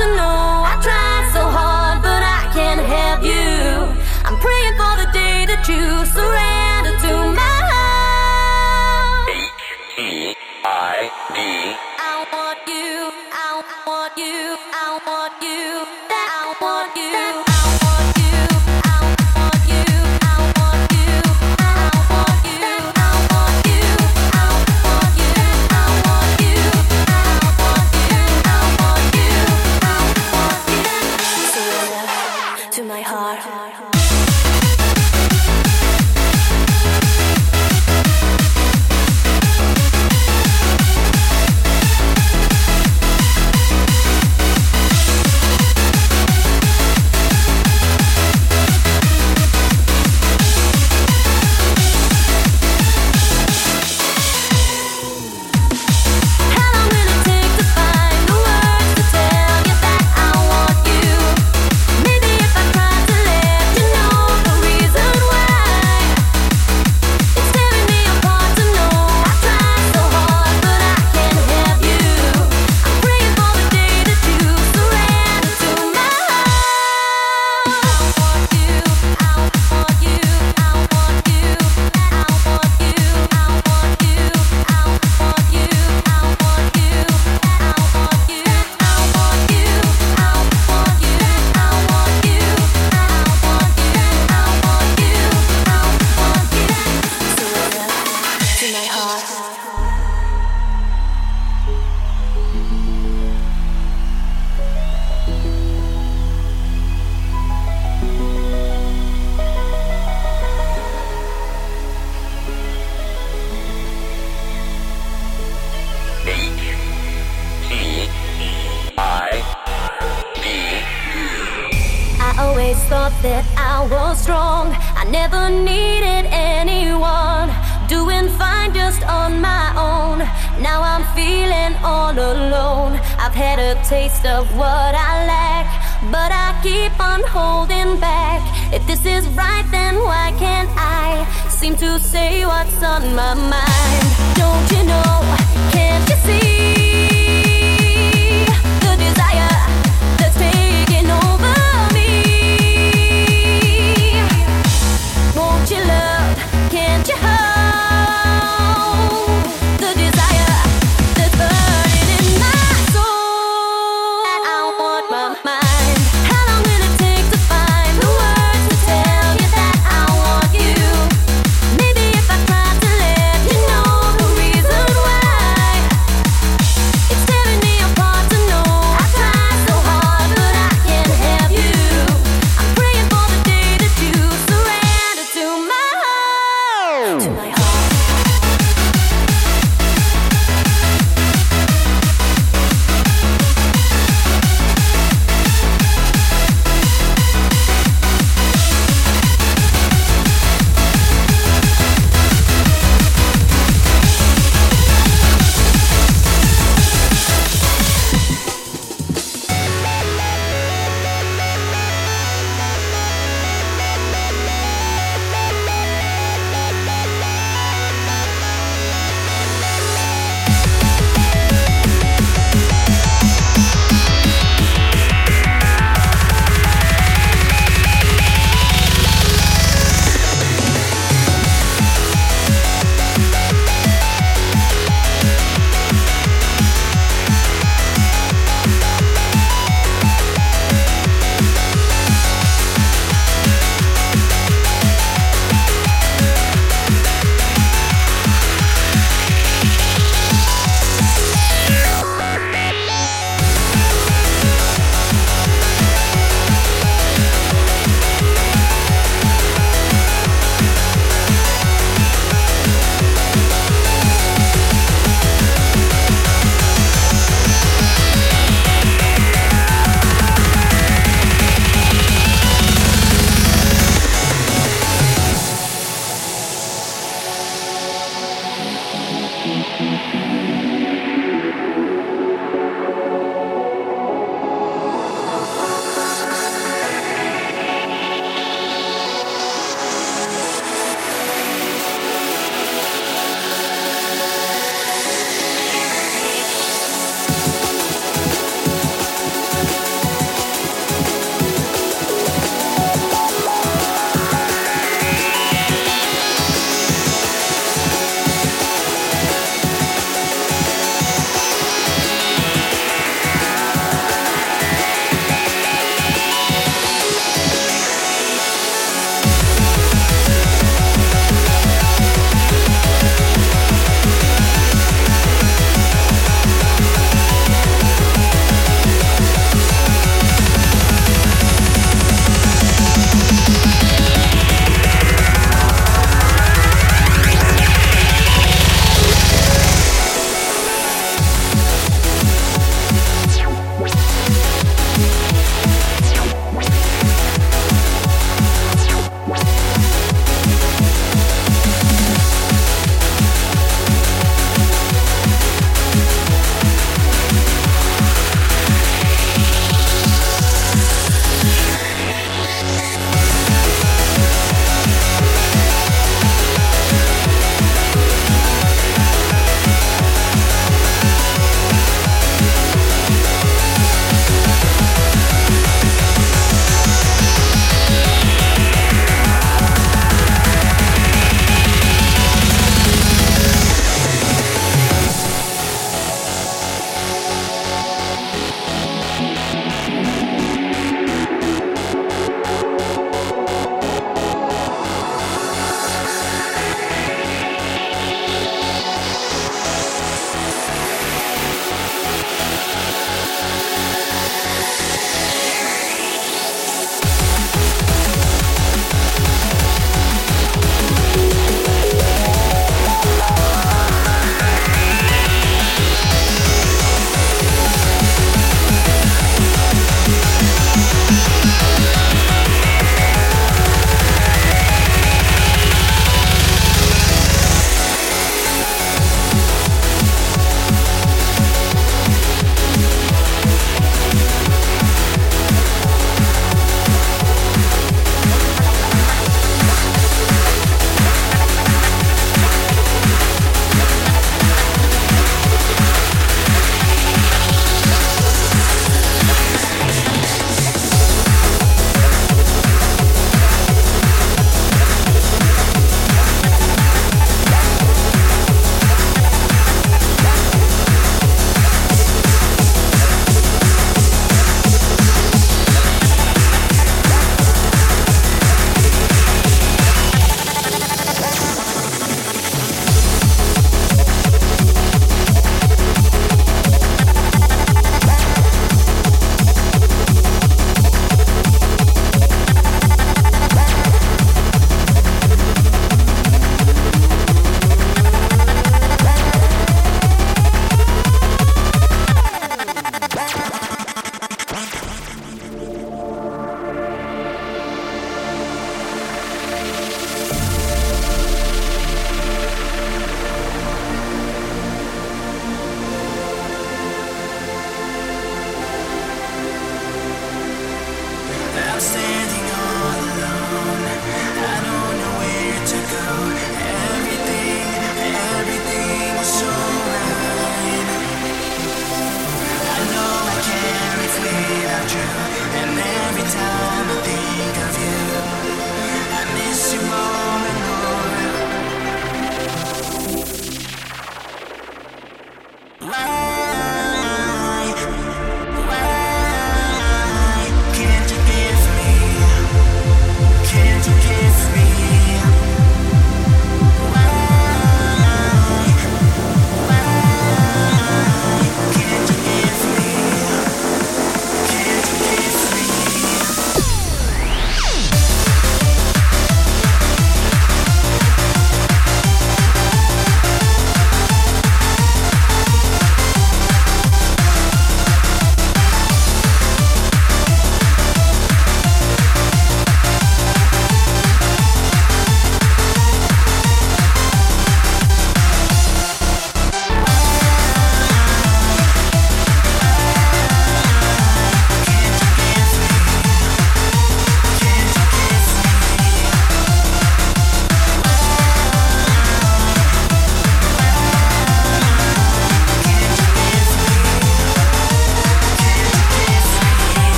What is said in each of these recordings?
To know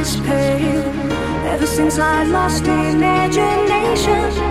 is pale. Ever since I lost imagination.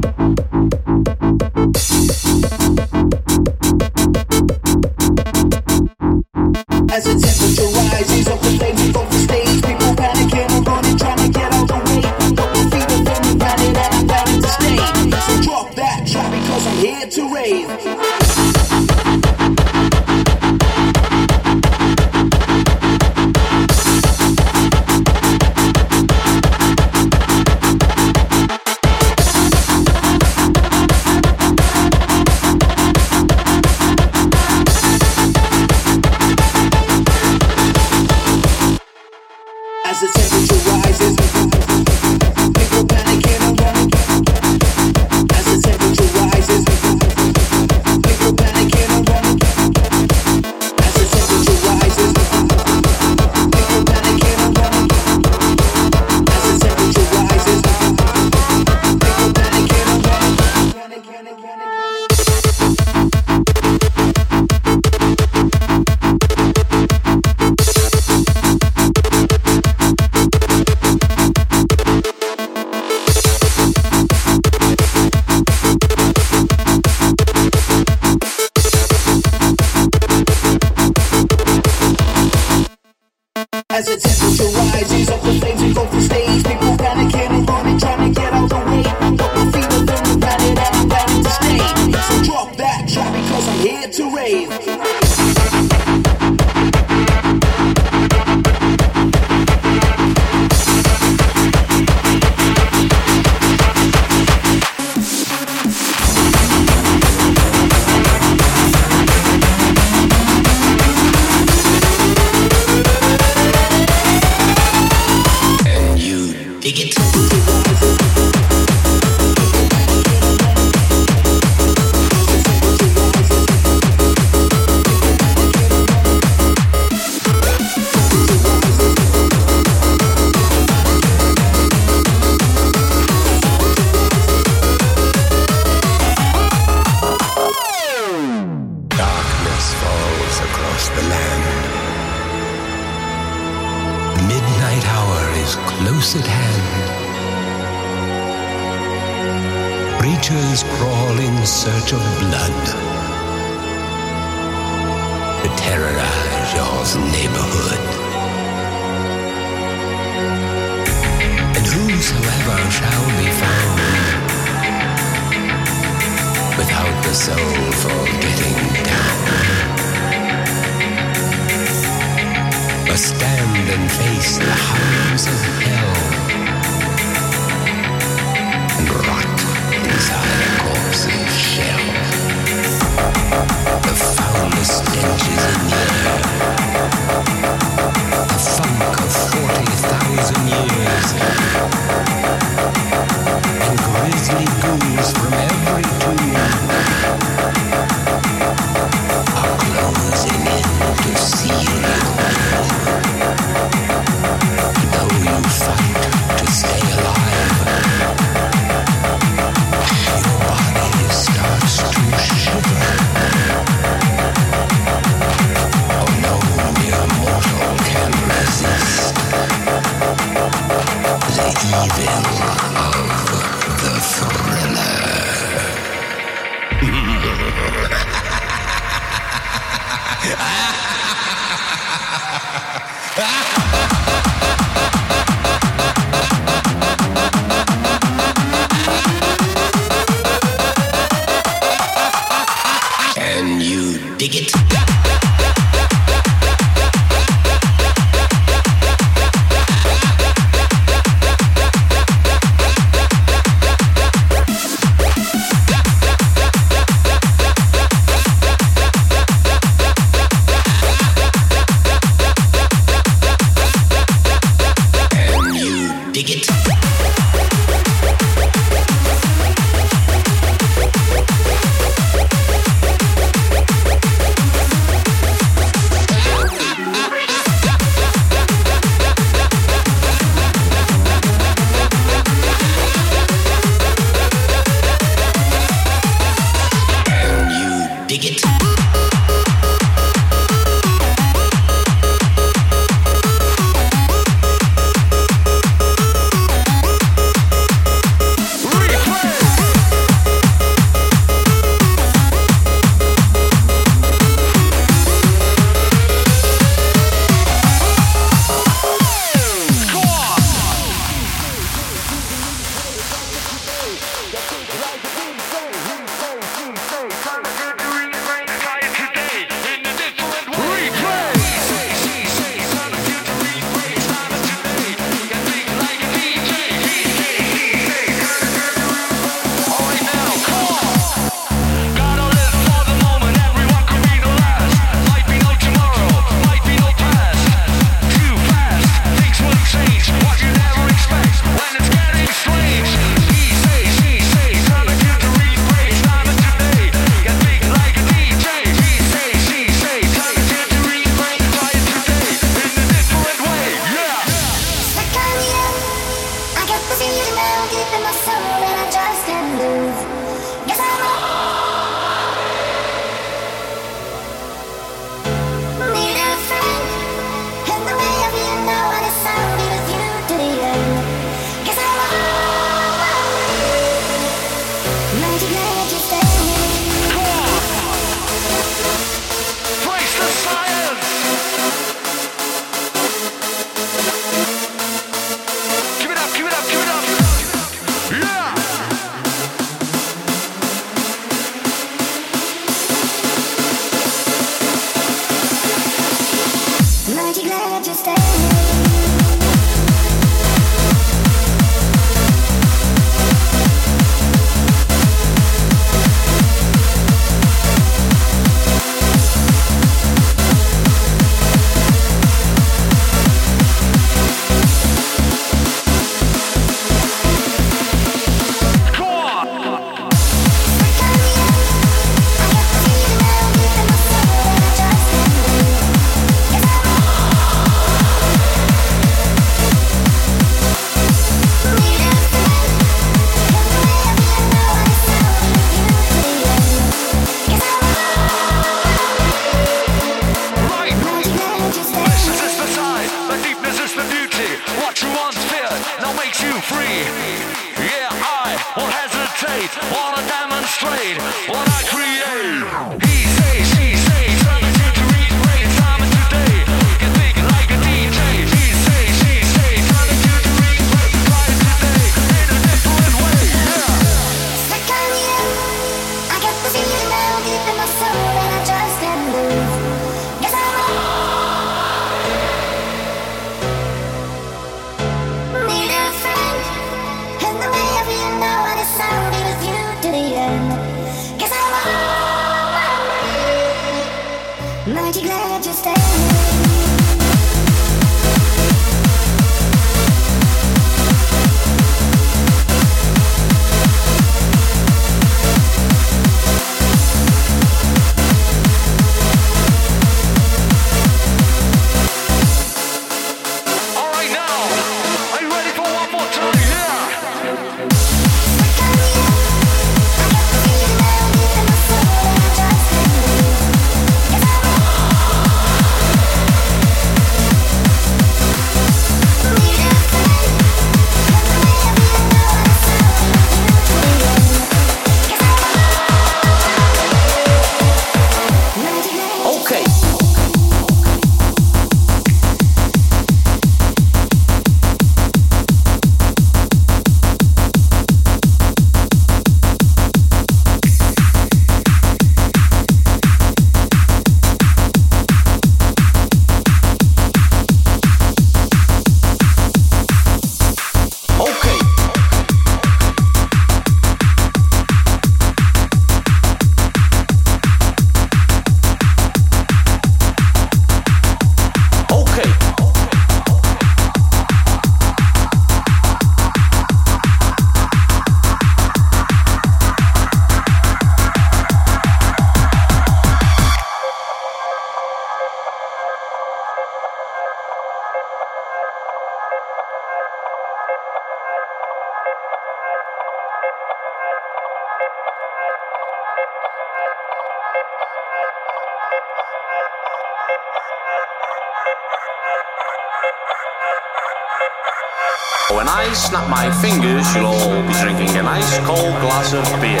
I snap my fingers, you'll all be drinking an ice cold glass of beer.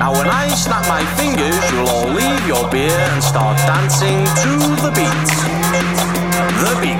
Now, when I snap my fingers, you'll all leave your beer and start dancing to the beat. The beat.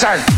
You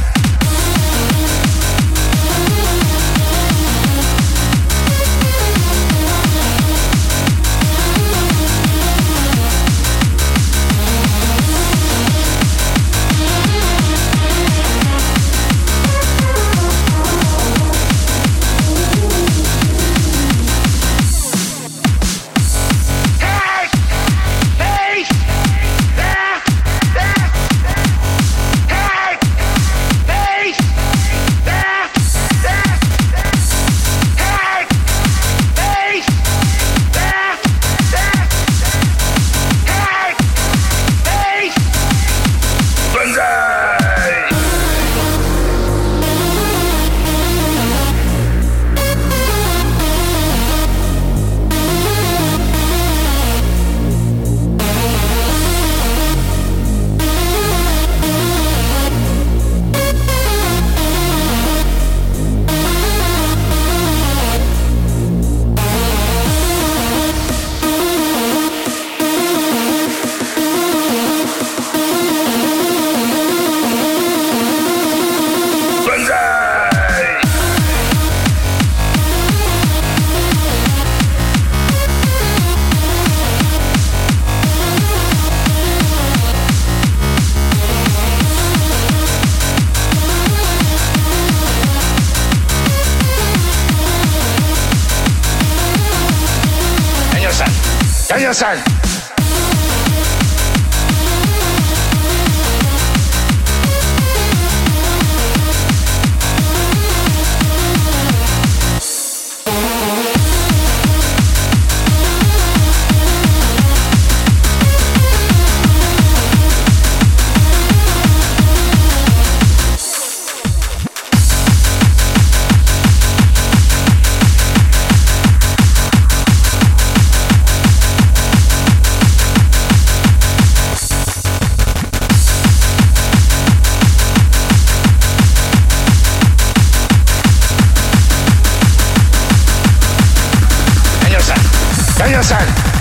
Listen.